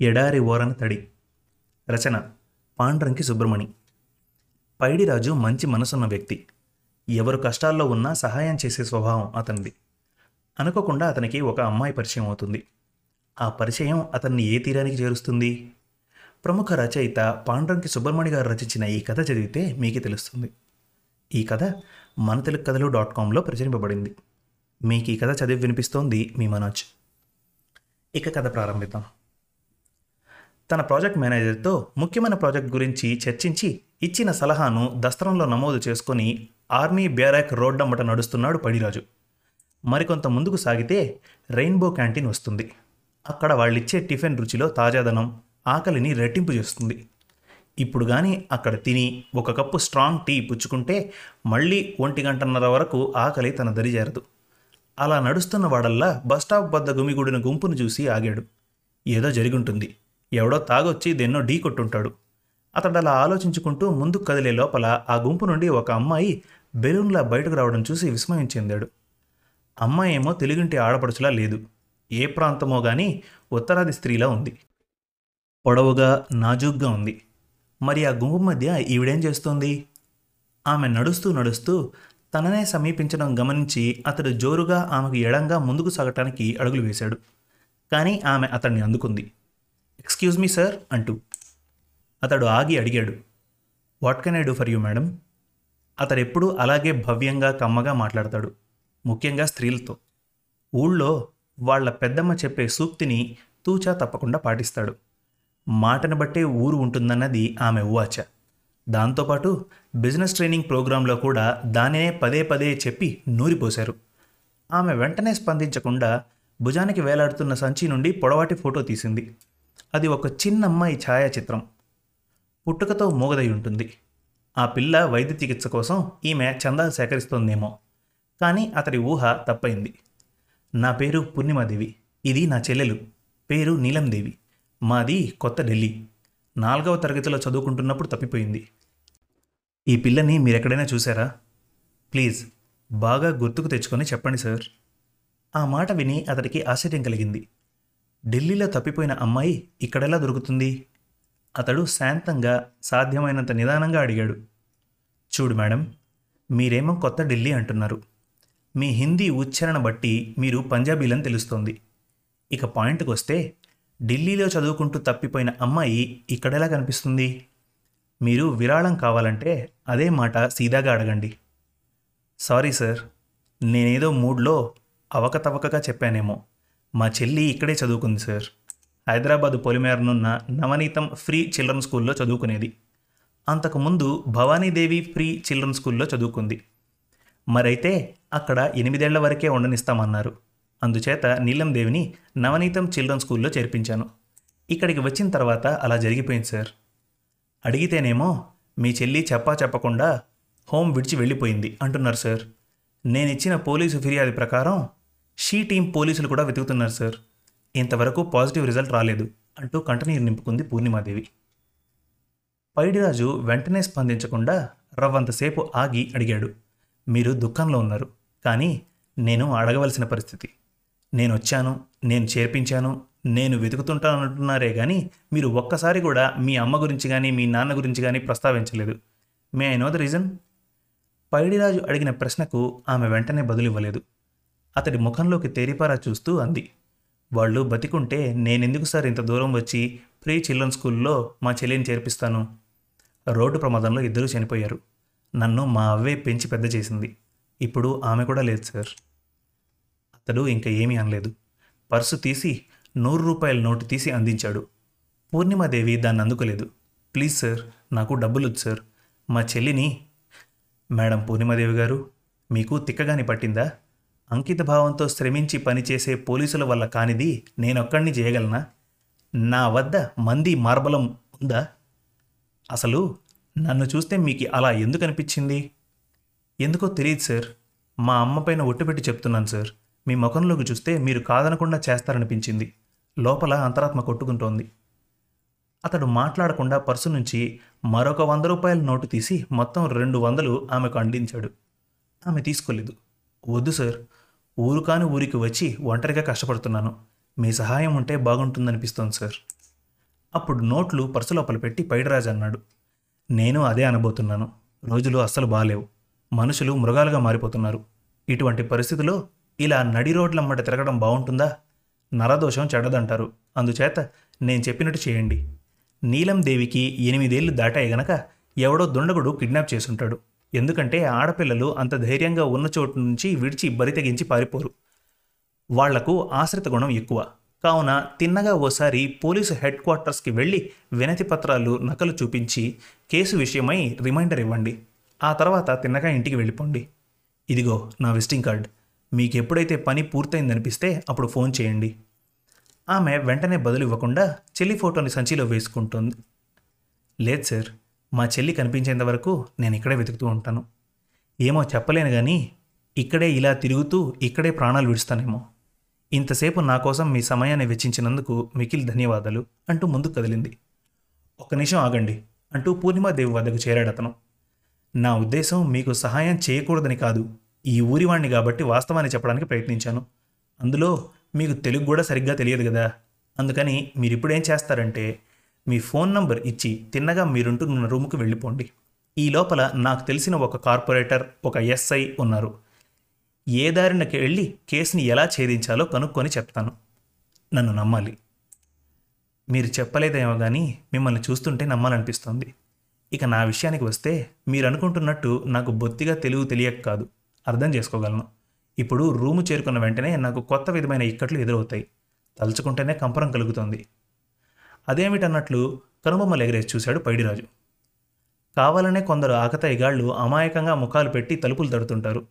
ఎడారి ఓరన తడి. రచన పాండ్రంకి సుబ్రమణి. పైడిరాజు మంచి మనసున్న వ్యక్తి. ఎవరు కష్టాల్లో ఉన్నా సహాయం చేసే స్వభావం అతనిది. అనుకోకుండా అతనికి ఒక అమ్మాయి పరిచయం అవుతుంది. ఆ పరిచయం అతన్ని ఏ తీరానికి చేరుస్తుంది? ప్రముఖ రచయిత పాండ్రంకి సుబ్రమణి గారు రచించిన ఈ కథ చదివితే మీకే తెలుస్తుంది. ఈ కథ మన తెలుగు కథలు డాట్ కామ్లో ప్రచురింపబడింది. మీకు ఈ కథ చదివి వినిపిస్తోంది మీ మనోజ్. ఇక కథ ప్రారంభిద్దాం. తన ప్రాజెక్ట్ మేనేజర్తో ముఖ్యమైన ప్రాజెక్ట్ గురించి చర్చించి ఇచ్చిన సలహాను దస్త్రంలో నమోదు చేసుకొని ఆర్మీ బ్యారాక్ రోడ్డమ్మట నడుస్తున్నాడు పడిరాజు. మరికొంత ముందుకు సాగితే రెయిన్బో క్యాంటీన్ వస్తుంది. అక్కడ వాళ్ళిచ్చే టిఫిన్ రుచిలో తాజాదనం ఆకలిని రెట్టింపు చేస్తుంది. ఇప్పుడు కానీ అక్కడ తిని ఒక కప్పు స్ట్రాంగ్ టీ పుచ్చుకుంటే మళ్ళీ ఒంటి గంటన్నర వరకు ఆకలి తన దరిజేరదు అలా నడుస్తున్న వాడల్లా బస్టాప్ వద్ద గుమిగూడిన గుంపును చూసి ఆగాడు. ఏదో జరిగుంటుంది. ఎవడో తాగొచ్చి దేన్నో ఢీ కొట్టుంటాడు. అతడు అలా ఆలోచించుకుంటూ ముందుకు కదిలే లోపల ఆ గుంపు నుండి ఒక అమ్మాయి బెలూన్లా బయటకు రావడం చూసి విస్మయం చెందాడు. అమ్మాయి ఏమో తెలుగింటి ఆడపడుచులా లేదు. ఏ ప్రాంతమో గాని ఉత్తరాది స్త్రీలా ఉంది. పొడవుగా నాజూగ్గా ఉంది. మరి ఆ గుంపు మధ్య ఈవిడేం చేస్తోంది? ఆమె నడుస్తూ నడుస్తూ తననే సమీపించడం గమనించి అతడు జోరుగా ఆమెకు ఎడంగా ముందుకు సాగటానికి అడుగులు వేశాడు. కానీ ఆమె అతన్ని అందుకుంది. ఎక్స్క్యూజ్ మీ సార్ అంటూ. అతడు ఆగి అడిగాడు. What can I do for you madam అతడు ఎప్పుడూ అలాగే భవ్యంగా కమ్మగా మాట్లాడతాడు. ముఖ్యంగా స్త్రీలతో. ఊళ్ళో వాళ్ళ పెద్దమ్మ చెప్పే సూక్తిని తూచా తప్పకుండా పాటిస్తాడు. మాటను బట్టే ఊరు ఉంటుందన్నది ఆమె ఉవాచ దాంతోపాటు బిజినెస్ ట్రైనింగ్ ప్రోగ్రాంలో కూడా దానినే పదే పదే చెప్పి నూరిపోశారు. ఆమె వెంటనే స్పందించకుండా భుజానికి వేలాడుతున్న సంచి నుండి పొడవాటి ఫోటో తీసింది. అది ఒక చిన్న అమ్మాయి ఛాయాచిత్రం. పుట్టుకతో మూగదై ఉంటుంది. ఆ పిల్ల వైద్య చికిత్స కోసం ఈమె చందాలు సేకరిస్తోందేమో. కానీ అతడి ఊహ తప్పైంది. నా పేరు పూర్ణిమాదేవి ఇది నా చెల్లెలు. పేరు నీలందేవి. మాది కొత్త ఢిల్లీ. నాలుగవ తరగతిలో చదువుకుంటున్నప్పుడు తప్పిపోయింది. ఈ పిల్లని మీరెక్కడైనా చూసారా ప్లీజ్ బాగా గుర్తుకు తెచ్చుకొని చెప్పండి సార్. ఆ మాట విని అతడికి ఆశ్చర్యం కలిగింది. ఢిల్లీలో తప్పిపోయిన అమ్మాయి ఇక్కడెలా దొరుకుతుంది? అతడు శాంతంగా సాధ్యమైనంత నిదానంగా అడిగాడు. చూడు మేడం మీరేమో కొత్త ఢిల్లీ అంటున్నారు. మీ హిందీ ఉచ్చారణ బట్టి మీరు పంజాబీలని తెలుస్తోంది. ఇక పాయింట్కి వస్తే ఢిల్లీలో చదువుకుంటూ తప్పిపోయిన అమ్మాయి ఇక్కడెలా కనిపిస్తుంది? మీరు విరాళం కావాలంటే అదే మాట సీదాగా అడగండి. సారీ సార్ నేనేదో మూడ్లో అవకతవకగా చెప్పానేమో. మా చెల్లి ఇక్కడే చదువుకుంది సార్. హైదరాబాదు పొలిమేరనున్న నవనీతం ఫ్రీ చిల్డ్రన్ స్కూల్లో చదువుకునేది. అంతకుముందు భవానీదేవి ఫ్రీ చిల్డ్రన్ స్కూల్లో చదువుకుంది. మరైతే అక్కడ ఎనిమిదేళ్ళ వరకే ఉండనిస్తామన్నారు. అందుచేత నీలందేవిని నవనీతం చిల్డ్రన్ స్కూల్లో చేర్పించాను. ఇక్కడికి వచ్చిన తర్వాత అలా జరిగిపోయింది సార్. అడిగితేనేమో మీ చెల్లి చెప్పా చెప్పకుండా హోమ్ విడిచి వెళ్ళిపోయింది అంటున్నారు సార్. నేను ఇచ్చిన పోలీసు ఫిర్యాదు ప్రకారం షీ టీం పోలీసులు కూడా వెతుకుతున్నారు సార్. ఇంతవరకు పాజిటివ్ రిజల్ట్ రాలేదు అంటూ కంటనీరు నింపుకుంది పూర్ణిమాదేవి. పైడిరాజు వెంటనే స్పందించకుండా రవ్వంతసేపు ఆగి అడిగాడు. మీరు దుఃఖంలో ఉన్నారు కానీ నేను అడగవలసిన పరిస్థితి. నేను వచ్చాను నేను చేర్పించాను నేను వెతుకుతుంటానంటున్నారే కానీ మీరు ఒక్కసారి కూడా మీ అమ్మ గురించి కానీ మీ నాన్న గురించి కానీ ప్రస్తావించలేదు. May I know the reason? Paidiraju అడిగిన ప్రశ్నకు ఆమె వెంటనే బదులివ్వలేదు. అతడి ముఖంలోకి తేరిపారా చూస్తూ అంది. వాళ్ళు బతికుంటే నేనెందుకు సార్ ఇంత దూరం వచ్చి ప్రీ చిల్డ్రన్ స్కూల్లో మా చెల్లిని చేర్పిస్తాను? రోడ్డు ప్రమాదంలో ఇద్దరూ చనిపోయారు. నన్ను మా అవ్వే పెంచి పెద్ద చేసింది. ఇప్పుడు ఆమె కూడా లేదు సార్. అతడు ఇంకా ఏమీ అనలేదు. పర్సు తీసి నూరు రూపాయల నోటు తీసి అందించాడు. పూర్ణిమాదేవి దాన్ని అందుకోలేదు. ప్లీజ్ సార్ నాకు డబ్బులు వద్దు సార్. మా చెల్లిని మేడం పూర్ణిమాదేవి గారు మీకు తిక్కగాని పట్టిందా? అంకిత భావంతో శ్రమించి పనిచేసే పోలీసుల వల్ల కానిది నేనొక్కడిని చేయగలనా? నా వద్ద మంది మార్బలం ఉందా? అసలు నన్ను చూస్తే మీకు అలా ఎందుకు అనిపించింది? ఎందుకో తెలియదు సార్. మా అమ్మ పైన చెప్తున్నాను సార్. మీ ముఖంలోకి చూస్తే మీరు కాదనకుండా చేస్తారనిపించింది. లోపల అంతరాత్మ కొట్టుకుంటోంది. అతడు మాట్లాడకుండా పర్సు నుంచి మరొక వంద రూపాయల నోటు తీసి మొత్తం రెండు వందలు ఆమెకు అందించాడు. ఆమె తీసుకోలేదు. వద్దు సార్. ఊరుకాని ఊరికి వచ్చి ఒంటరిగా కష్టపడుతున్నాను. మీ సహాయం ఉంటే బాగుంటుందనిపిస్తోంది సార్. అప్పుడు నోట్లు పర్సు లోపల పెట్టి పైడరాజు అన్నాడు. నేను అదే అనబోతున్నాను. రోజులు అస్సలు బాలేవు. మనుషులు మృగాలుగా మారిపోతున్నారు. ఇటువంటి పరిస్థితిలో ఇలా నడి రోడ్లమ్మట తిరగడం బాగుంటుందా? నరదోషం చెడ్డదంటారు అందుచేత నేను చెప్పినట్టు చేయండి. నీలం దేవికి ఎనిమిదేళ్ళు దాటాయి గనక ఎవడో దుండగుడు కిడ్నాప్ చేసుంటాడు. ఎందుకంటే ఆడపిల్లలు అంత ధైర్యంగా ఉన్న చోటు నుంచి విడిచి బరి తెగించి పారిపోరు. వాళ్ళకు ఆశ్రిత గుణం ఎక్కువ. కావున తిన్నగా ఓసారి పోలీసు హెడ్ క్వార్టర్స్కి వెళ్ళి వినతి పత్రాలు నకలు చూపించి కేసు విషయమై రిమైండర్ ఇవ్వండి. ఆ తర్వాత తిన్నగా ఇంటికి వెళ్ళిపోండి. ఇదిగో నా విజిటింగ్ కార్డ్. మీకు ఎప్పుడైతే పని పూర్తయిందనిపిస్తే అప్పుడు ఫోన్ చేయండి. ఆమె వెంటనే బదులు ఇవ్వకుండా చెల్లి ఫోటోని సంచిలో వేసుకుంటుంది. లేదు సార్. మా చెల్లి కనిపించేంత వరకు నేను ఇక్కడే వెతుకుతూ ఉంటాను. ఏమో చెప్పలేను కానీ ఇక్కడే ఇలా తిరుగుతూ ఇక్కడే ప్రాణాలు విడుస్తానేమో. ఇంతసేపు నా కోసం మీ సమయాన్ని వెచ్చించినందుకు మికిల్ ధన్యవాదాలు అంటూ ముందుకు కదిలింది. ఒక నిమిషం ఆగండి అంటూ పూర్ణిమాదేవి వద్దకు చేరాడు అతను. నా ఉద్దేశం మీకు సహాయం చేయకూడదని కాదు. ఈ ఊరివాణ్ణి కాబట్టి వాస్తవాన్ని చెప్పడానికి ప్రయత్నించాను. అందులో మీకు తెలుగు కూడా సరిగ్గా తెలియదు కదా. అందుకని మీరు చేస్తారంటే మీ ఫోన్ నంబర్ ఇచ్చి తిన్నగా మీరుంటున్న రూముకు వెళ్ళిపోండి. ఈ లోపల నాకు తెలిసిన ఒక కార్పొరేటర్ ఒక ఎస్ఐ ఉన్నారు. ఏ దారినకి వెళ్ళి కేసుని ఎలా ఛేదించాలో కనుక్కొని చెప్తాను. నన్ను నమ్మాలి. మీరు చెప్పలేదేమో కానీ మిమ్మల్ని చూస్తుంటే నమ్మాలనిపిస్తుంది. ఇక నా విషయానికి వస్తే మీరు అనుకుంటున్నట్టు నాకు బొత్తిగా తెలుగు తెలియక కాదు. అర్థం చేసుకోగలను. ఇప్పుడు రూము చేరుకున్న వెంటనే నాకు కొత్త విధమైన ఇక్కట్లు ఎదురవుతాయి. తలుచుకుంటేనే కంపరం కలుగుతోంది. అదేమిటన్నట్లు కనుబొమ్మలు ఎగరేసి చూశాడు పైడిరాజు. కావాలనే కొందరు ఆకతాయిగాళ్ళు అమాయకంగా ముఖాలు పెట్టి తలుపులు తడుతుంటారు.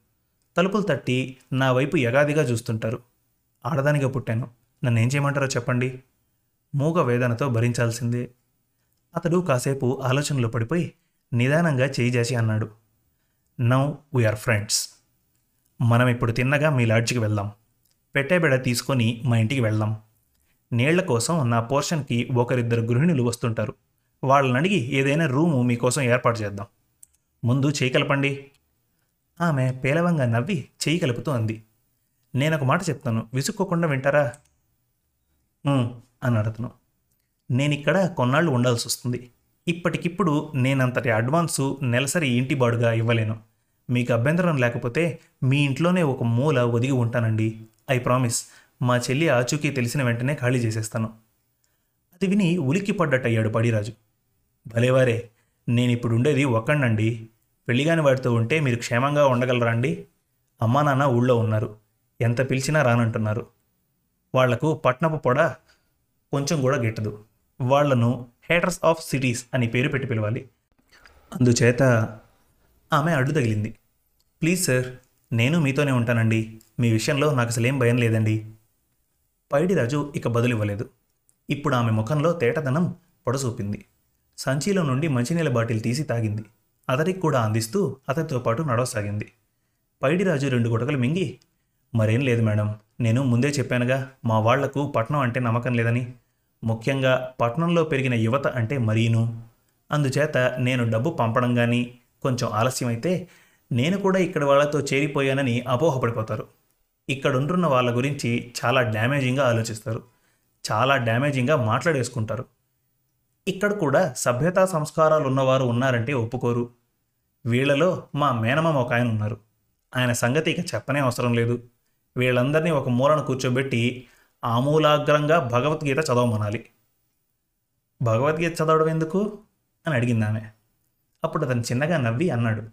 తలుపులు తట్టి నా వైపు యగాదిగా చూస్తుంటారు. ఆడదానిగా పుట్టాను. నన్నేం చేయమంటారో చెప్పండి. మూగ వేదనతో భరించాల్సిందే. అతడు కాసేపు ఆలోచనలో పడిపోయి నిదానంగా చేయి చేసి అన్నాడు. Now we are friends. మనం ఇప్పుడు తిన్నగా మీ లాడ్జికి వెళ్దాం. పెట్టేబెడ తీసుకొని మా ఇంటికి వెళ్దాం. నీళ్ళ కోసం నా పోర్షన్కి ఒకరిద్దరు గృహిణులు వస్తుంటారు. వాళ్ళని అడిగి ఏదైనా రూము మీకోసం ఏర్పాటు చేద్దాం. ముందు చేయి కలపండి. ఆమె పేలవంగా నవ్వి చేయి కలుపుతూ అంది. నేనొక మాట చెప్తాను. విసుక్కోకుండా వింటారా? "ఉమ్," అన్నాడు అతను నేనిక్కడ కొన్నాళ్ళు ఉండాల్సి వస్తుంది. ఇప్పటికిప్పుడు నేనంతటి అడ్వాన్సు నెలసరి ఇంటి బాడుగా ఇవ్వలేను. మీకు అభ్యంతరం లేకపోతే మీ ఇంట్లోనే ఒక మూల ఒదిగి ఉంటానండి. I promise. మా చెల్లి ఆచూకీ తెలిసిన వెంటనే ఖాళీ చేసేస్తాను. అది విని ఉలిక్కి పడ్డట్టయ్యాడు పడిరాజు. భలేవారే నేనిప్పుడు ఉండేది ఒక్కడినండి పెళ్ళిగాని వాడితో ఉంటే మీరు క్షేమంగా ఉండగలరా అండి? అమ్మా నాన్న ఊళ్ళో ఉన్నారు. ఎంత పిలిచినా రానంటున్నారు. వాళ్ళకు పట్నపు పొడ కొంచెం కూడా గిట్టదు. వాళ్ళను హేటర్స్ ఆఫ్ సిటీస్ అని పేరు పెట్టి పిలవాలి. అందుచేత ఆమె అడ్డు తగిలింది. ప్లీజ్ సార్ నేను మీతోనే ఉంటానండి. మీ విషయంలో నాకు అసలేం భయం లేదండి. పైడిరాజు ఇక బదులివ్వలేదు. ఇప్పుడు ఆమె ముఖంలో తేటదనం పొడసూపింది. సంచిలో నుండి మంచినీళ్ళ బాటిల్ తీసి తాగింది. అతడికి కూడా అందిస్తూ అతడితో పాటు నడవసాగింది. పైడిరాజు రెండు గుటకలు మింగి మరేం లేదు మేడం నేను ముందే చెప్పానుగా మా వాళ్ళకు పట్నం అంటే నమ్మకం లేదని. ముఖ్యంగా పట్నంలో పెరిగిన యువత అంటే మరీను. అందుచేత నేను డబ్బు పంపడం కానీ కొంచెం ఆలస్యమైతే నేను కూడా ఇక్కడ వాళ్ళతో చేరిపోయానని అపోహపడిపోతారు. ఇక్కడ ఉంటున్న వాళ్ళ గురించి చాలా డ్యామేజింగ్గా ఆలోచిస్తారు. చాలా డ్యామేజింగ్గా మాట్లాడేసుకుంటారు. ఇక్కడ కూడా సభ్యతా సంస్కారాలు ఉన్నవారు ఉన్నారంటే ఒప్పుకోరు. వీళ్ళలో మా మేనమామ ఒక ఆయన ఉన్నారు. ఆయన సంగతి ఇక చెప్పనే అవసరం లేదు. వీళ్ళందరినీ ఒక మూలను కూర్చోబెట్టి ఆమూలాగ్రంగా భగవద్గీత చదవమనాలి భగవద్గీత చదవడం ఎందుకు? అని అడిగింది ఆమె అప్పుడు అతను చిన్నగా నవ్వి అన్నాడు.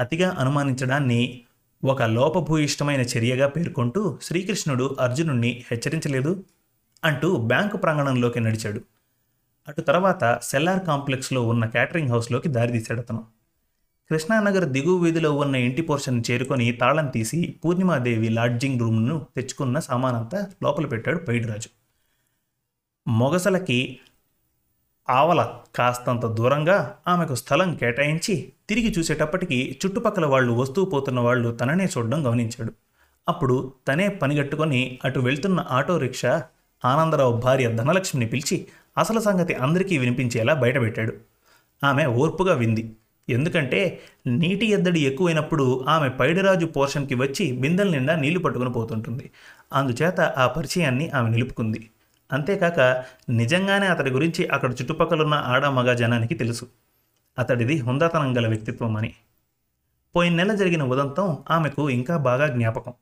అతిగా అనుమానించడాన్ని ఒక లోపభూయిష్టమైన చర్యగా పేర్కొంటూ శ్రీకృష్ణుడు అర్జునుణ్ణి హెచ్చరించలేదు అంటూ బ్యాంకు ప్రాంగణంలోకి నడిచాడు. అటు తర్వాత సెల్లార్ కాంప్లెక్స్లో ఉన్న క్యాటరింగ్ హౌస్లోకి దారితీశాడు అతను. కృష్ణానగర్ దిగువ వీధిలో ఉన్న ఇంటి పోర్షన్ చేరుకొని తాళం తీసి పూర్ణిమాదేవి లాడ్జింగ్ రూమ్ను తెచ్చుకున్న సామానంతా లోపల పెట్టాడు పైడిరాజు. మొగసలకి ఆవల కాస్తంత దూరంగా ఆమెకు స్థలం కేటాయించి తిరిగి చూసేటప్పటికి చుట్టుపక్కల వాళ్ళు వస్తూ పోతున్న వాళ్ళు తననే చూడడం గమనించాడు. అప్పుడు తనే పనిగట్టుకొని అటు వెళ్తున్న ఆటో రిక్షా ఆనందరావు భార్య ధనలక్ష్మిని పిలిచి అసలు సంగతి అందరికీ వినిపించేలా బయటపెట్టాడు. ఆమె ఓర్పుగా వింది. ఎందుకంటే నీటి ఎద్దడి ఎక్కువైనప్పుడు ఆమె పైడిరాజు పోర్షన్కి వచ్చి బిందెల నిండా నీళ్ళు పట్టుకుని పోతుంటుంది. అందుచేత ఆ పరిచయాన్ని ఆమె నిలుపుకుంది. అంతేకాక నిజంగానే అతడి గురించి అక్కడ చుట్టుపక్కలున్న ఆడ మగ జనానికి తెలుసు. అతడిది హుందాతనం గల వ్యక్తిత్వం అని. పోయిన నెల జరిగిన ఉదంతం ఆమెకు ఇంకా బాగా జ్ఞాపకం.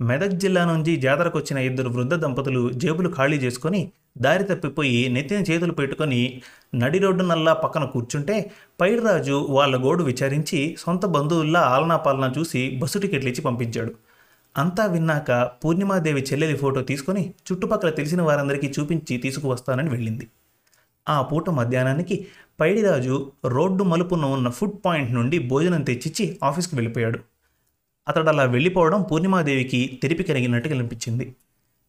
మెదక్ జిల్లా నుంచి జాతరకొచ్చిన ఇద్దరు వృద్ధ దంపతులు జేబులు ఖాళీ చేసుకొని దారి తప్పిపోయి నెత్తిన చేతులు పెట్టుకొని నడి రోడ్డు నల్లా పక్కన కూర్చుంటే పైడిరాజు వాళ్ళ గోడు విచారించి సొంత బంధువుల్లా ఆలనా పాలనా చూసి బస్సు టికెట్లు ఇచ్చి పంపించాడు. అంతా విన్నాక పూర్ణిమాదేవి చెల్లెలి ఫోటో తీసుకొని చుట్టుపక్కల తెలిసిన వారందరికీ చూపించి తీసుకువస్తానని వెళ్ళింది. ఆ పూట మధ్యాహ్నానికి పైడిరాజు రోడ్డు మలుపున ఉన్న ఫుడ్ పాయింట్ నుండి భోజనం తెచ్చిచ్చి ఆఫీస్కి వెళ్ళిపోయాడు. అతడు అలా వెళ్ళిపోవడం పూర్ణిమాదేవికి తెరిపి కరిగినట్టు కనిపించింది.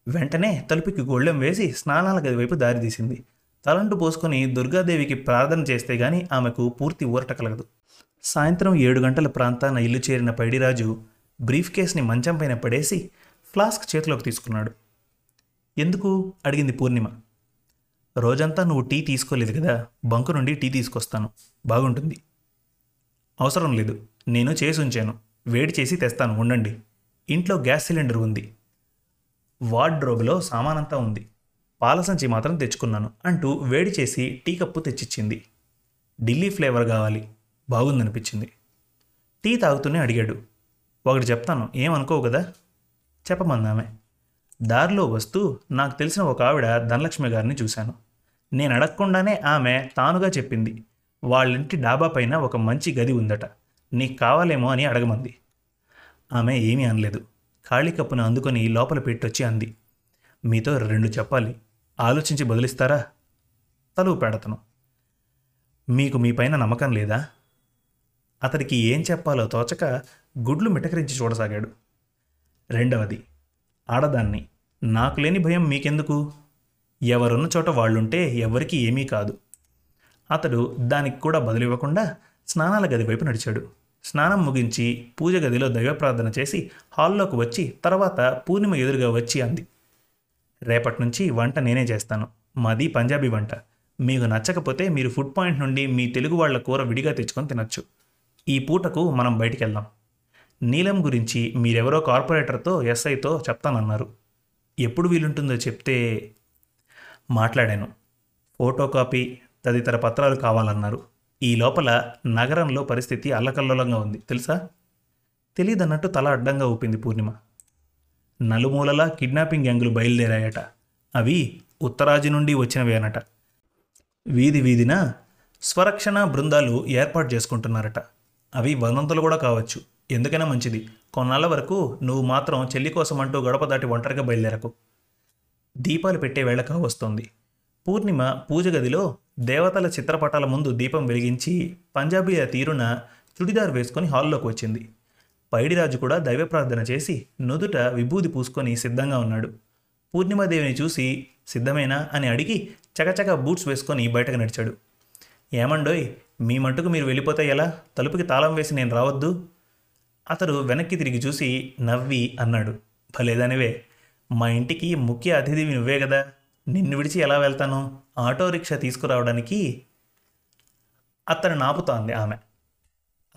వెంటనే తలుపుకి గొళ్ళెం వేసి స్నానాల గది వైపు దారితీసింది తలంటు పోసుకొని దుర్గాదేవికి ప్రార్థన చేస్తే గాని ఆమెకు పూర్తి ఊరట కలగదు. సాయంత్రం ఏడు గంటల ప్రాంతాన ఇల్లు చేరిన పైడిరాజు బ్రీఫ్ కేస్ని మంచం పైన పడేసి ఫ్లాస్క్ చేతిలోకి తీసుకున్నాడు. ఎందుకు? అడిగింది పూర్ణిమ. రోజంతా నువ్వు టీ తీసుకోలేదు కదా బంకు నుండి టీ తీసుకొస్తాను. బాగుంటుంది. అవసరం లేదు నేను చేసి ఉంచాను. వేడి చేసి తెస్తాను ఉండండి. ఇంట్లో గ్యాస్ సిలిండర్ ఉంది. వార్డ్రోబ్లో సామానంతా ఉంది. పాల సంచి మాత్రం తెచ్చుకున్నాను అంటూ వేడి చేసి టీ కప్పు తెచ్చిచ్చింది. ఢిల్లీ ఫ్లేవర్ కావాలి. బాగుందనిపించింది. టీ తాగుతూనే అడిగాడు. ఒకటి చెప్తాను ఏమనుకో కదా? చెప్పమందామె. దారిలో వస్తూ నాకు తెలిసిన ఒక ఆవిడ ధనలక్ష్మి గారిని చూశాను. నేను అడగకుండానే ఆమె తానుగా చెప్పింది వాళ్ళింటి డాబా పైన ఒక మంచి గది ఉందట నీకు కావాలేమో అని అడగమంది. ఆమె ఏమీ అనలేదు ఖాళీ కప్పును అందుకొని లోపల పెట్టొచ్చి అంది మీతో రెండు చెప్పాలి ఆలోచించి బదులిస్తారా? తలుపు పెడతను మీకు మీ పైన నమ్మకం లేదా? అతడికి ఏం చెప్పాలో తోచక గుడ్లు మిటకరించి చూడసాగాడు. రెండవది ఆడదాన్ని. నాకు లేని భయం మీకెందుకు? ఎవరున్న చోట వాళ్ళుంటే ఎవరికీ ఏమీ కాదు. అతడు దానికి కూడా బదులివ్వకుండా స్నానాల గది వైపు నడిచాడు. స్నానం ముగించి పూజ గదిలో దైవ ప్రార్థన చేసి హాల్లోకి వచ్చి తర్వాత పూర్ణిమ ఎదురుగా వచ్చి అంది. రేపటి నుంచి వంట నేనే చేస్తాను. మాది పంజాబీ వంట. మీకు నచ్చకపోతే మీరు ఫుడ్ పాయింట్ నుండి మీ తెలుగు వాళ్ళ కూర విడిగా తెచ్చుకొని తినొచ్చు. ఈ పూటకు మనం బయటికి వెళ్దాం నీలం గురించి మీరెవరో కార్పొరేటర్తో ఎస్ఐతో చెప్తానన్నారు. ఎప్పుడు వీలుంటుందో చెప్తే మాట్లాడాను. ఫోటో కాపీ తదితర పత్రాలు కావాలన్నారు. ఈ లోపల నగరంలో పరిస్థితి అల్లకల్లోలంగా ఉంది తెలుసా? తెలియదన్నట్టు తల అడ్డంగా ఊపింది పూర్ణిమ. నలుమూలలా కిడ్నాపింగ్ గ్యాంగులు బయలుదేరాయట. అవి ఉత్తరాజు నుండి వచ్చినవేనట వీధి వీధిన స్వరక్షణ బృందాలు ఏర్పాటు చేసుకుంటున్నారట. అవి వదంతులు కూడా కావచ్చు. ఎందుకైనా మంచిది. కొన్నాళ్ళ వరకు నువ్వు మాత్రం చెల్లి కోసం అంటూ గడప దాటి ఒంటరిగా బయలుదేరకు. దీపాలు పెట్టే వేళ కావస్తోంది పూర్ణిమ పూజ గదిలో దేవతల చిత్రపటాల ముందు దీపం వెలిగించి పంజాబీల తీరున చుడిదార్ వేసుకొని హాల్లోకి వచ్చింది. పైడిరాజు కూడా దైవ ప్రార్థన చేసి నుదుట విభూది పూసుకొని సిద్ధంగా ఉన్నాడు. పూర్ణిమాదేవిని చూసి సిద్ధమేనా అని అడిగి చకచక బూట్స్ వేసుకొని బయటకు నడిచాడు. ఏమండోయ్ మీ మట్టుకు మీరు వెళ్ళిపోతే ఎలా? తలుపుకి తాళం వేసి నేను రావద్దు? అతడు వెనక్కి తిరిగి చూసి నవ్వి అన్నాడు. భలేదానివే మా ఇంటికి ముఖ్య అతిథివి నువ్వే కదా నిన్ను విడిచి ఎలా వెళ్తాను? ఆటో రిక్షా తీసుకురావడానికి? అతను నాపుతోంది ఆమె.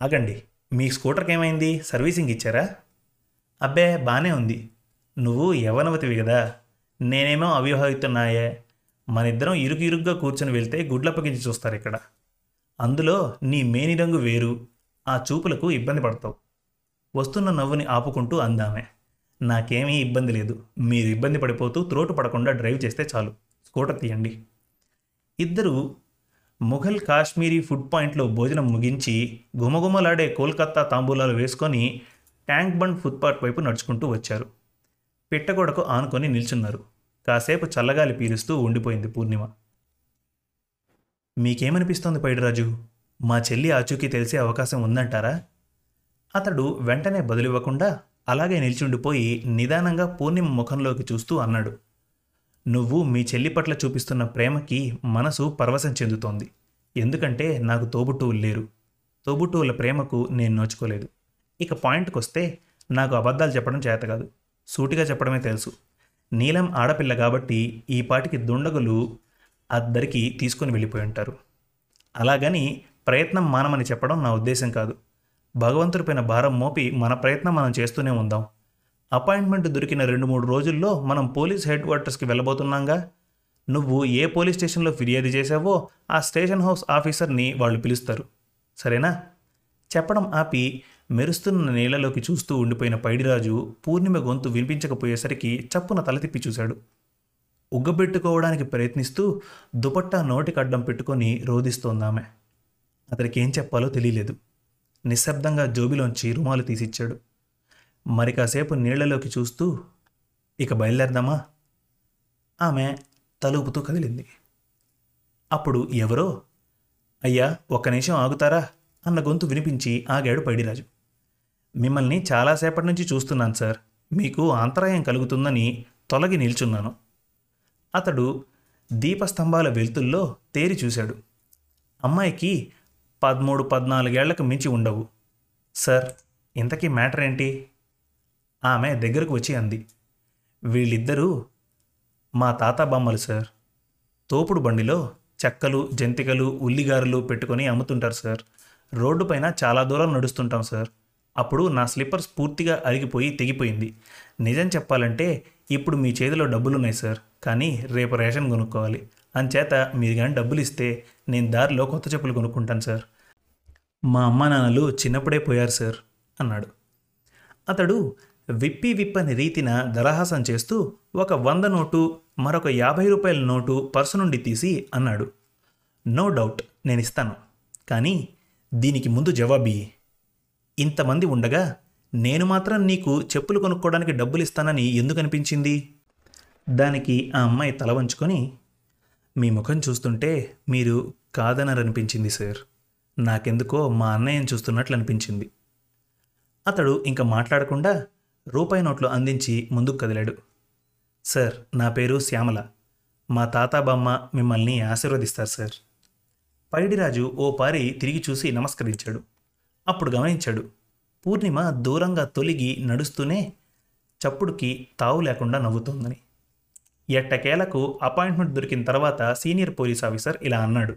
ఆగండి మీ స్కూటర్కి ఏమైంది సర్వీసింగ్ ఇచ్చారా? అబ్బే బాగానే ఉంది. నువ్వు యవనవతివి కదా నేనేమో అవివాహితున్నాయే మన ఇద్దరం ఇరుగు ఇరుగ్గా కూర్చొని వెళ్తే గుడ్లప్పగించి చూస్తారు ఇక్కడ. అందులో నీ మేని రంగు వేరు ఆ చూపులకు ఇబ్బంది పడతావు. వస్తున్న నవ్వుని ఆపుకుంటూ అందామే. నాకేమీ ఇబ్బంది లేదు. మీరు ఇబ్బంది పడిపోతూ త్రోటు పడకుండా డ్రైవ్ చేస్తే చాలు. స్కూటర్ తీయండి. ఇద్దరు ముఘల్ కాశ్మీరీ ఫుడ్ పాయింట్లో భోజనం ముగించి గుమగుమలాడే కోల్కత్తా తాంబూలాలు వేసుకొని ట్యాంక్ బండ్ ఫుట్పాత్ వైపు నడుచుకుంటూ వచ్చారు. పిట్టగోడకు ఆనుకొని నిల్చున్నారు. కాసేపు చల్లగాలి పీలుస్తూ ఉండిపోయింది పూర్ణిమ. మీకేమనిపిస్తోంది పైడిరాజు? మా చెల్లి ఆచూకీ తెలిసే అవకాశం ఉందంటారా? అతడు వెంటనే బదులివ్వకుండా అలాగే నిల్చుండిపోయి నిదానంగా పూర్ణిమ ముఖంలోకి చూస్తూ అన్నాడు. నువ్వు మీ చెల్లి పట్ల చూపిస్తున్న ప్రేమకి మనసు పరవశం చెందుతోంది. ఎందుకంటే నాకు తోబుట్టువులు లేరు. తోబుట్టువుల ప్రేమకు నేను నోచుకోలేదు. ఇక పాయింట్కి వస్తే నాకు అబద్ధాలు చెప్పడం చేత కాదు. సూటిగా చెప్పడమే తెలుసు. నీలం ఆడపిల్ల కాబట్టి ఈ పాటికి దుండగులు అద్దరికి తీసుకొని వెళ్ళిపోయి ఉంటారు. అలాగని ప్రయత్నం మానమని చెప్పడం నా ఉద్దేశం కాదు. భగవంతుడిపైన భారం మోపి మన ప్రయత్నం మనం చేస్తూనే ఉందాం. అపాయింట్మెంట్ దొరికిన రెండు మూడు రోజుల్లో మనం పోలీస్ హెడ్ క్వార్టర్స్కి వెళ్ళబోతున్నాంగా? నువ్వు ఏ పోలీస్ స్టేషన్లో ఫిర్యాదు చేసావో ఆ స్టేషన్ హౌస్ ఆఫీసర్ని వాళ్ళు పిలుస్తారు. సరేనా? చెప్పడం ఆపి మెరుస్తున్న నీళ్ళలోకి చూస్తూ ఉండిపోయిన పైడిరాజు పూర్ణిమ గొంతు వినిపించకపోయేసరికి చప్పున తల తిప్పి చూశాడు. ఉగ్గబెట్టుకోవడానికి ప్రయత్నిస్తూ దుపట్టా నోటికడ్డం పెట్టుకొని రోధిస్తోందామె. అతనికి ఏం చెప్పాలో తెలియలేదు. నిశ్శబ్దంగా జోబిలోంచి రుమాలు తీసిచ్చాడు. మరి కాసేపు నీళ్ళలోకి చూస్తూ ఇక బయలుదేరదామా? ఆమె తలుపుతూ కదిలింది. అప్పుడు ఎవరో? అయ్యా ఒక్క నిమిషం ఆగుతారా? అన్న గొంతు వినిపించి ఆగాడు పైడిరాజు. మిమ్మల్ని చాలాసేపటి నుంచి చూస్తున్నాను సార్. మీకు అంతరాయం కలుగుతుందని తొలగి నిల్చున్నాను. అతడు దీపస్తంభాల వెలుతుల్లో తేరి చూశాడు. అమ్మాయికి పదమూడు పద్నాలుగేళ్ళకు మించి ఉండవు. సార్ ఇంతకీ మ్యాటర్ ఏంటి? ఆమె దగ్గరకు వచ్చి అంది. వీళ్ళిద్దరూ మా తాత బొమ్మలు సార్. తోపుడు బండిలో చెక్కలు జంతికలు ఉల్లిగారులు పెట్టుకొని అమ్ముతుంటారు సార్. రోడ్డు పైన చాలా దూరం నడుస్తుంటాం సార్. అప్పుడు నా స్లిప్పర్స్ పూర్తిగా అరిగిపోయి తెగిపోయింది. నిజం చెప్పాలంటే ఇప్పుడు మీ చేతిలో డబ్బులున్నాయి సార్ కానీ రేపు రేషన్ కొనుక్కోవాలి. అంచేత మీరు కానీ డబ్బులు ఇస్తే నేను దారిలో కొత్త చెప్పులు కొనుక్కుంటాను సార్. మా అమ్మ నాన్నలు చిన్నప్పుడే పోయారు సార్ అన్నాడు. అతడు విప్పి విప్పని రీతిన దరహాసం చేస్తూ ఒక వంద నోటు మరొక యాభై రూపాయల నోటు పర్సు నుండి తీసి అన్నాడు. నో డౌట్ నేను ఇస్తాను. కానీ దీనికి ముందు జవాబీ ఇంతమంది ఉండగా నేను మాత్రం నీకు చెప్పులు కొనుక్కోవడానికి డబ్బులు ఇస్తానని ఎందుకు అనిపించింది దానికి ఆ అమ్మాయి తల వంచుకొని మీ ముఖం చూస్తుంటే మీరు కాదనరనిపించింది సార్. నాకెందుకో మా అన్నయ్యని చూస్తున్నట్లు అనిపించింది అతడు ఇంకా మాట్లాడకుండా రూపాయి నోట్లు అందించి ముందుకు కదిలాడు. సార్ నా పేరు శ్యామల. మా తాత బామ్మ మిమ్మల్ని ఆశీర్వదిస్తారు సార్. పైడిరాజు ఓ పారి తిరిగి చూసి నమస్కరించాడు. అప్పుడు గమనించాడు. పూర్ణిమ దూరంగా తొలిగి నడుస్తూనే చప్పుడుకి తావు లేకుండా నవ్వుతోందని. ఎట్టకేలకు అపాయింట్మెంట్ దొరికిన తర్వాత సీనియర్ పోలీస్ ఆఫీసర్ ఇలా అన్నాడు.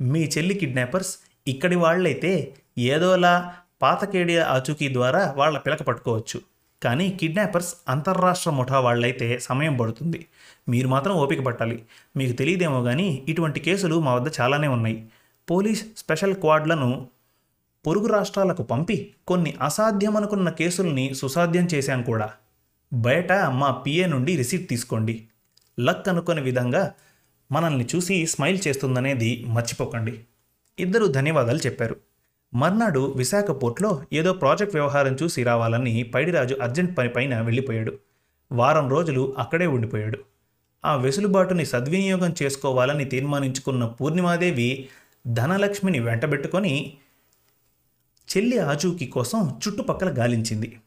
మీ చెల్లి కిడ్నాపర్స్ ఇక్కడి వాళ్ళైతే ఏదోలా పాతకేడియ ఆచూకీ ద్వారా వాళ్ళ పిలక పట్టుకోవచ్చు. కానీ కిడ్నాపర్స్ అంతర్రాష్ట్ర ముఠా వాళ్ళైతే సమయం పడుతుంది. మీరు మాత్రం ఓపిక పట్టాలి. మీకు తెలియదేమో కానీ ఇటువంటి కేసులు మా వద్ద చాలానే ఉన్నాయి. పోలీస్ స్పెషల్ క్వాడ్లను పొరుగు రాష్ట్రాలకు పంపి కొన్ని అసాధ్యమనుకున్న కేసుల్ని సుసాధ్యం చేశాం కూడా. బయట మా పిఏ నుండి రిసీట్ తీసుకోండి. లక్ అనుకునే విధంగా మనల్ని చూసి స్మైల్ చేస్తుందనేది మర్చిపోకండి. ఇద్దరు ధన్యవాదాలు చెప్పారు. మర్నాడు విశాఖ పోర్ట్లో ఏదో ప్రాజెక్ట్ వ్యవహారం చూసి రావాలని పైడిరాజు అర్జెంట్ పని పైన వెళ్ళిపోయాడు. వారం రోజులు అక్కడే ఉండిపోయాడు. ఆ వెసులుబాటుని సద్వినియోగం చేసుకోవాలని తీర్మానించుకున్న పూర్ణిమాదేవి ధనలక్ష్మిని వెంటబెట్టుకొని చెల్లి ఆచూకీ కోసం చుట్టుపక్కల గాలించింది.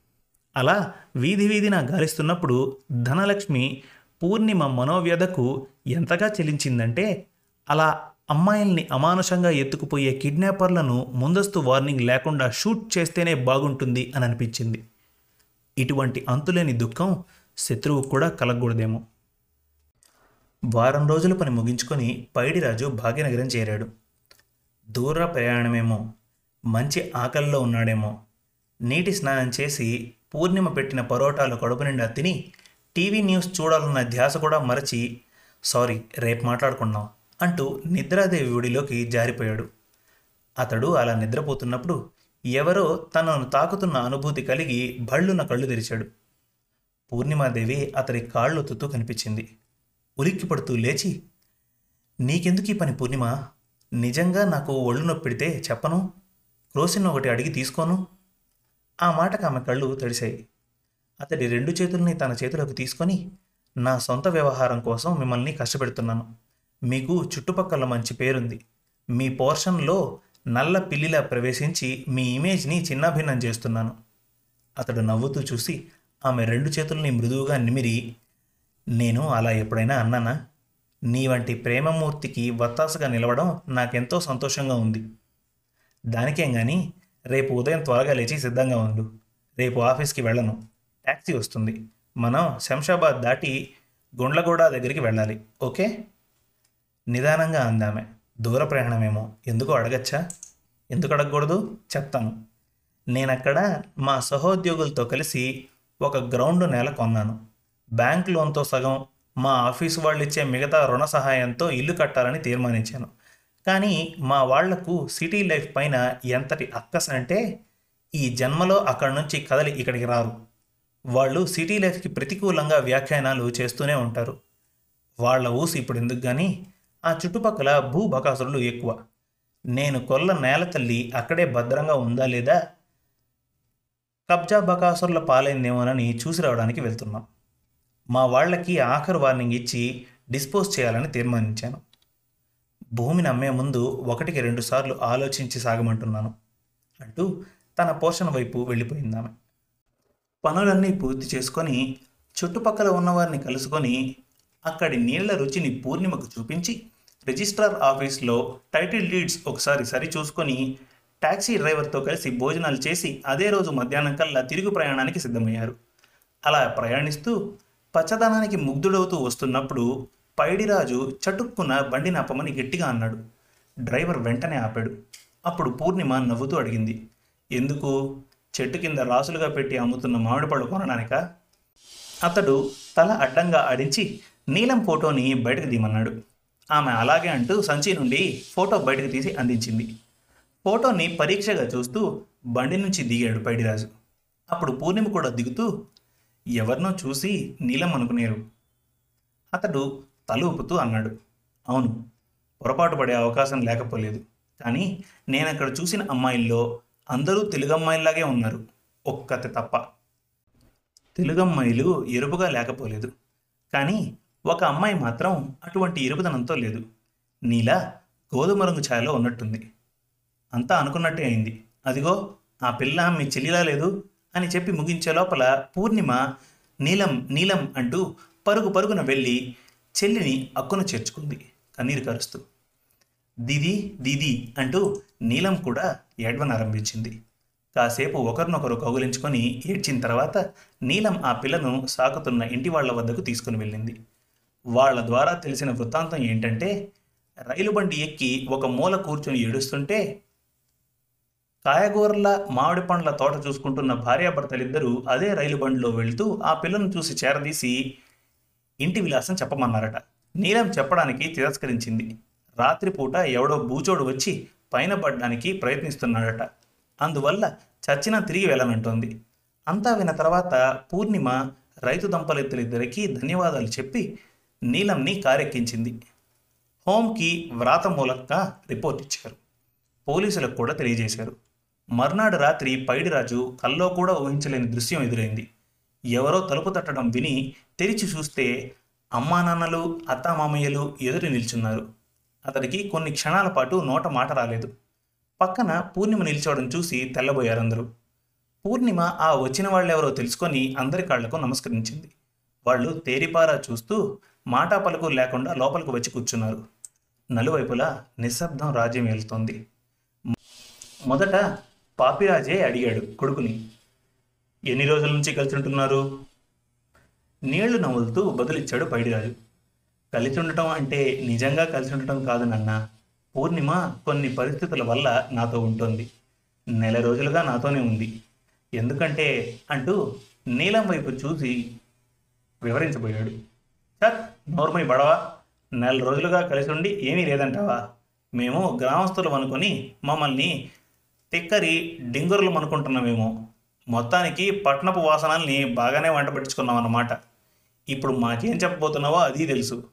అలా వీధి వీధిన గాలిస్తున్నప్పుడు ధనలక్ష్మి పూర్ణిమ మనోవ్యధకు ఎంతగా చెలించిందంటే అలా అమ్మాయిల్ని అమానుషంగా ఎత్తుకుపోయే కిడ్నాపర్లను ముందస్తు వార్నింగ్ లేకుండా షూట్ చేస్తేనే బాగుంటుంది అని అనిపించింది ఇటువంటి అంతులేని దుఃఖం శత్రువు కూడా కలగకూడదేమో. వారం రోజుల పని ముగించుకొని పైడిరాజు భాగ్యనగరం చేరాడు. దూర ప్రయాణమేమో మంచి ఆకలిలో ఉన్నాడేమో. నీటి స్నానం చేసి పూర్ణిమ పెట్టిన పరోటాలు కడుపు నిండా తిని టీవీ న్యూస్ చూడాలన్న ధ్యాస కూడా మరచి సారీ రేపు మాట్లాడుకున్నాం అంటూ నిద్రాదేవి ఒడిలోకి జారిపోయాడు. అతడు అలా నిద్రపోతున్నప్పుడు ఎవరో తనను తాకుతున్న అనుభూతి కలిగి భళ్ళున కళ్ళు తెరిచాడు. పూర్ణిమాదేవి అతడి కాళ్ళు తుత్తూ కనిపించింది. ఉలిక్కి పడుతూ లేచి నీకెందుకు ఈ పని పూర్ణిమ? నిజంగా నాకు ఒళ్ళు నొప్పిడితే చెప్పను? రోసిన్ ఒకటి అడిగి తీసుకోను. ఆ మాటకు ఆమె కళ్ళు తడిశాయి. అతడి రెండు చేతుల్ని తన చేతిలోకి తీసుకొని నా సొంత వ్యవహారం కోసం మిమ్మల్ని కష్టపెడుతున్నాను. మీకు చుట్టుపక్కల మంచి పేరుంది. మీ పోర్షన్లో నల్ల పిల్లిలా ప్రవేశించి మీ ఇమేజ్ని చిన్నాభిన్నం చేస్తున్నాను. అతడు నవ్వుతూ చూసి ఆమె రెండు చేతుల్ని మృదువుగా నిమిరి నేను అలా ఎప్పుడైనా అన్నానా? నీ వంటి ప్రేమమూర్తికి వత్తాసగా నిలవడం నాకెంతో సంతోషంగా ఉంది. దానికేం కానీ రేపు ఉదయం త్వరగా లేచి సిద్ధంగా ఉండు. రేపు ఆఫీస్కి వెళ్ళను. ట్యాక్సీ వస్తుంది. మనం శంషాబాద్ దాటి గుండ్లగూడ దగ్గరికి వెళ్ళాలి. ఓకే? నిదానంగా అందామె. దూర ప్రయాణమేమో. ఎందుకు అడగచ్చా? ఎందుకు అడగకూడదు? చెప్తాను. నేనక్కడ మా సహోద్యోగులతో కలిసి ఒక గ్రౌండ్ నేల కొన్నాను. బ్యాంక్ లోన్తో సగం మా ఆఫీసు వాళ్ళు ఇచ్చే మిగతా రుణ సహాయంతో ఇల్లు కట్టాలని తీర్మానించాను. కానీ మా వాళ్ళకు సిటీ లైఫ్ పైన ఎంతటి అక్కస అంటే ఈ జన్మలో అక్కడి నుంచి కదలి ఇక్కడికి రారు. వాళ్ళు సిటీ లైఫ్కి ప్రతికూలంగా వ్యాఖ్యానాలు చేస్తూనే ఉంటారు. వాళ్ళ ఊసి ఇప్పుడు ఎందుకు కానీ ఆ చుట్టుపక్కల భూ బకాసురులు ఎక్కువ. నేను కొల్ల నేల తల్లి అక్కడే భద్రంగా ఉందా లేదా? కబ్జా బకాసురుల పాలైందేమోనని చూసి రావడానికి వెళ్తున్నాం. మా వాళ్ళకి ఆఖరు వార్నింగ్ ఇచ్చి డిస్పోజ్ చేయాలని తీర్మానించాను. భూమిని అమ్మే ముందు ఒకటికి రెండు సార్లు ఆలోచించి సాగమంటున్నాను అంటూ తన పోషణ వైపు వెళ్ళిపోయిందామె. పనులన్నీ పూర్తి చేసుకొని చుట్టుపక్కల ఉన్నవారిని కలుసుకొని అక్కడి నీళ్ళ రుచిని పూర్ణిమకు చూపించి రిజిస్ట్రార్ ఆఫీస్లో టైటిల్ డీడ్స్ ఒకసారి సరిచూసుకొని ట్యాక్సీ డ్రైవర్తో కలిసి భోజనాలు చేసి అదే రోజు మధ్యాహ్నం కల్లా తిరుగు ప్రయాణానికి సిద్ధమయ్యారు. అలా ప్రయాణిస్తూ పచ్చదనానికి ముగ్ధుడవుతూ వస్తున్నప్పుడు పైడిరాజు చటుక్కున బండి నాపమని గట్టిగా అన్నాడు. డ్రైవర్ వెంటనే ఆపాడు. అప్పుడు పూర్ణిమ నవ్వుతూ అడిగింది. ఎందుకు? చెట్టు కింద రాసులుగా పెట్టి అమ్ముతున్న మామిడి పళ్ళు కొనడానిక? అతడు తల అడ్డంగా ఆడించి నీలం ఫోటోని బయటకు తీయమన్నాడు. ఆమె అలాగే అంటూ సంచి నుండి ఫోటో బయటకు తీసి అందించింది. ఫోటోని పరీక్షగా చూస్తూ బండి నుంచి దిగాడు పైడిరాజు. అప్పుడు పూర్ణిమ కూడా దిగుతూ ఎవరినో చూసి నీలం అనుకునేరు. అతడు తల ఊపుతూ అన్నాడు. అవును పొరపాటు పడే అవకాశం లేకపోలేదు. కానీ నేను అక్కడ చూసిన అమ్మాయిల్లో అందరూ తెలుగు అమ్మాయిల్లాగే ఉన్నారు. ఒక్కతే తప్ప. తెలుగు అమ్మాయిలు ఎరుపుగా లేకపోలేదు. కానీ ఒక అమ్మాయి మాత్రం అటువంటి ఎరుపుదనంతో లేదు. నీలా గోధుమ రంగు ఛాయలో ఉన్నట్టుంది. అంతా అనుకున్నట్టే అయింది. అదిగో ఆ పిల్ల మీ చెల్లిలా లేదు అని చెప్పి ముగించే లోపల పూర్ణిమ నీలం నీలం అంటూ పరుగు పరుగున వెళ్ళి చెల్లిని అక్కున చేర్చుకుంది. కన్నీరు కరుస్తూ. దీది దీది అంటూ నీలం కూడా ఏడవనారంభించింది కాసేపు ఒకరినొకరు కౌగులించుకొని ఏడ్చిన తర్వాత నీలం ఆ పిల్లను సాకుతున్న ఇంటి వాళ్ళ వద్దకు తీసుకుని వెళ్ళింది. వాళ్ళ ద్వారా తెలిసిన వృత్తాంతం ఏంటంటే రైలు బండి ఎక్కి ఒక మూల కూర్చొని ఏడుస్తుంటే కాయగూరల మామిడి పండ్ల తోట చూసుకుంటున్న భార్యాభర్తలిద్దరూ అదే రైలు బండిలో వెళ్తూ ఆ పిల్లను చూసి చేరదీసి ఇంటి విలాసం చెప్పమన్నారట. నీలం చెప్పడానికి తిరస్కరించింది. రాత్రిపూట ఎవడో బూచోడు వచ్చి పైన పడ్డానికి ప్రయత్నిస్తున్నాడట. అందువల్ల చచ్చినా తిరిగి వెళ్ళనంటోంది. అంతా విన్న తర్వాత పూర్ణిమ రైతు దంపతులిద్దరిద్దరికీ ధన్యవాదాలు చెప్పి నీలంని కారెక్కించింది. హోంకి వ్రాత మూలంగా రిపోర్ట్ ఇచ్చారు. పోలీసులకు కూడా తెలియజేశారు. మర్నాడు రాత్రి పైడిరాజు కల్లో కూడా ఊహించలేని దృశ్యం ఎదురైంది. ఎవరో తలుపు తట్టడం విని తెరిచి చూస్తే అమ్మా నాన్నలు అత్తామామయ్యలు ఎదురు నిల్చున్నారు. అతడికి కొన్ని క్షణాల పాటు నోట మాట రాలేదు. పక్కన పూర్ణిమ నిల్చోవడం చూసి తెల్లబోయారందరూ. పూర్ణిమ ఆ వచ్చిన వాళ్ళెవరో తెలుసుకొని అందరి కాళ్ళకు నమస్కరించింది. వాళ్ళు తేరిపారా చూస్తూ మాటా పలుకు లేకుండా లోపలికి వచ్చి కూర్చున్నారు. నలువైపులా నిశ్శబ్దం రాజ్యం వెళ్తోంది మొదట పాపిరాజే అడిగాడు కొడుకుని. ఎన్ని రోజుల నుంచి కలిసి ఉంటున్నారు? నీళ్ళు నవ్వులుతూ బదులిచ్చాడు పైడిరాజు. కలిసి ఉండటం అంటే నిజంగా కలిసి ఉండటం కాదు నాన్న. పూర్ణిమ కొన్ని పరిస్థితుల వల్ల నాతో ఉంటుంది. నెల రోజులుగా నాతోనే ఉంది. ఎందుకంటే అంటూ నీలం వైపు చూసి వివరించబోయాడు. సార్ నోర్మై బడవా. నెల రోజులుగా కలిసి ఉండి ఏమీ లేదంటావా? మేము గ్రామస్తులం అనుకొని మమ్మల్ని తిక్కరి డింగురులు అనుకుంటున్నామేమో మొత్తానికి పట్నపు వాసనల్ని బాగానే వంట పెట్టించుకున్నాం అన్నమాట. ఇప్పుడు మాకేం చెప్పబోతున్నావో అది తెలుసు.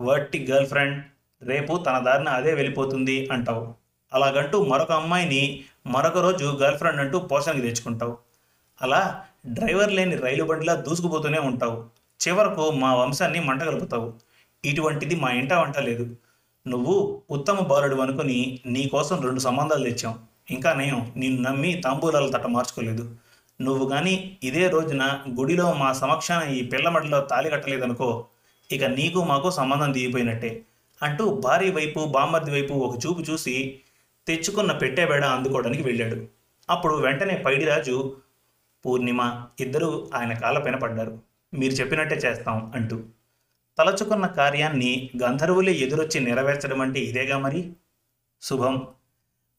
వట్టి గర్ల్ ఫ్రెండ్ రేపు తన దారిన అదే వెళ్ళిపోతుంది అంటావు. అలాగంటూ మరొక అమ్మాయిని మరొక రోజు గర్ల్ ఫ్రెండ్ అంటూ పోషణకి తెచ్చుకుంటావు. అలా డ్రైవర్ లేని రైలు బండిలా దూసుకుపోతూనే ఉంటావు. చివరకు మా వంశాన్ని మంటగలుపుతావు. ఇటువంటిది మా ఇంట వంట లేదు. నువ్వు ఉత్తమ బాలుడు అనుకుని నీకోసం రెండు సంబంధాలు తెచ్చాం. ఇంకా నేను నిన్ను నమ్మి తాంబూలాల తట్ట మార్చుకోలేదు. నువ్వు కానీ ఇదే రోజున గుడిలో మా సమక్షాన ఈ పిల్లమడిలో తాళి కట్టలేదనుకో ఇక నీకు మాకు సంబంధం దిగిపోయినట్టే అంటూ భార్య వైపు బామ్మర్ది వైపు ఒక చూపు చూసి తెచ్చుకున్న పెట్టేబేడ అందుకోవడానికి వెళ్ళాడు. అప్పుడు వెంటనే పైడిరాజు పూర్ణిమ ఇద్దరూ ఆయన కాళ్ళపైన పడ్డారు. మీరు చెప్పినట్టే చేస్తాం అంటూ. తలచుకున్న కార్యాన్ని గంధర్వులే ఎదురొచ్చి నెరవేర్చడం అంటే ఇదేగా మరి? శుభం.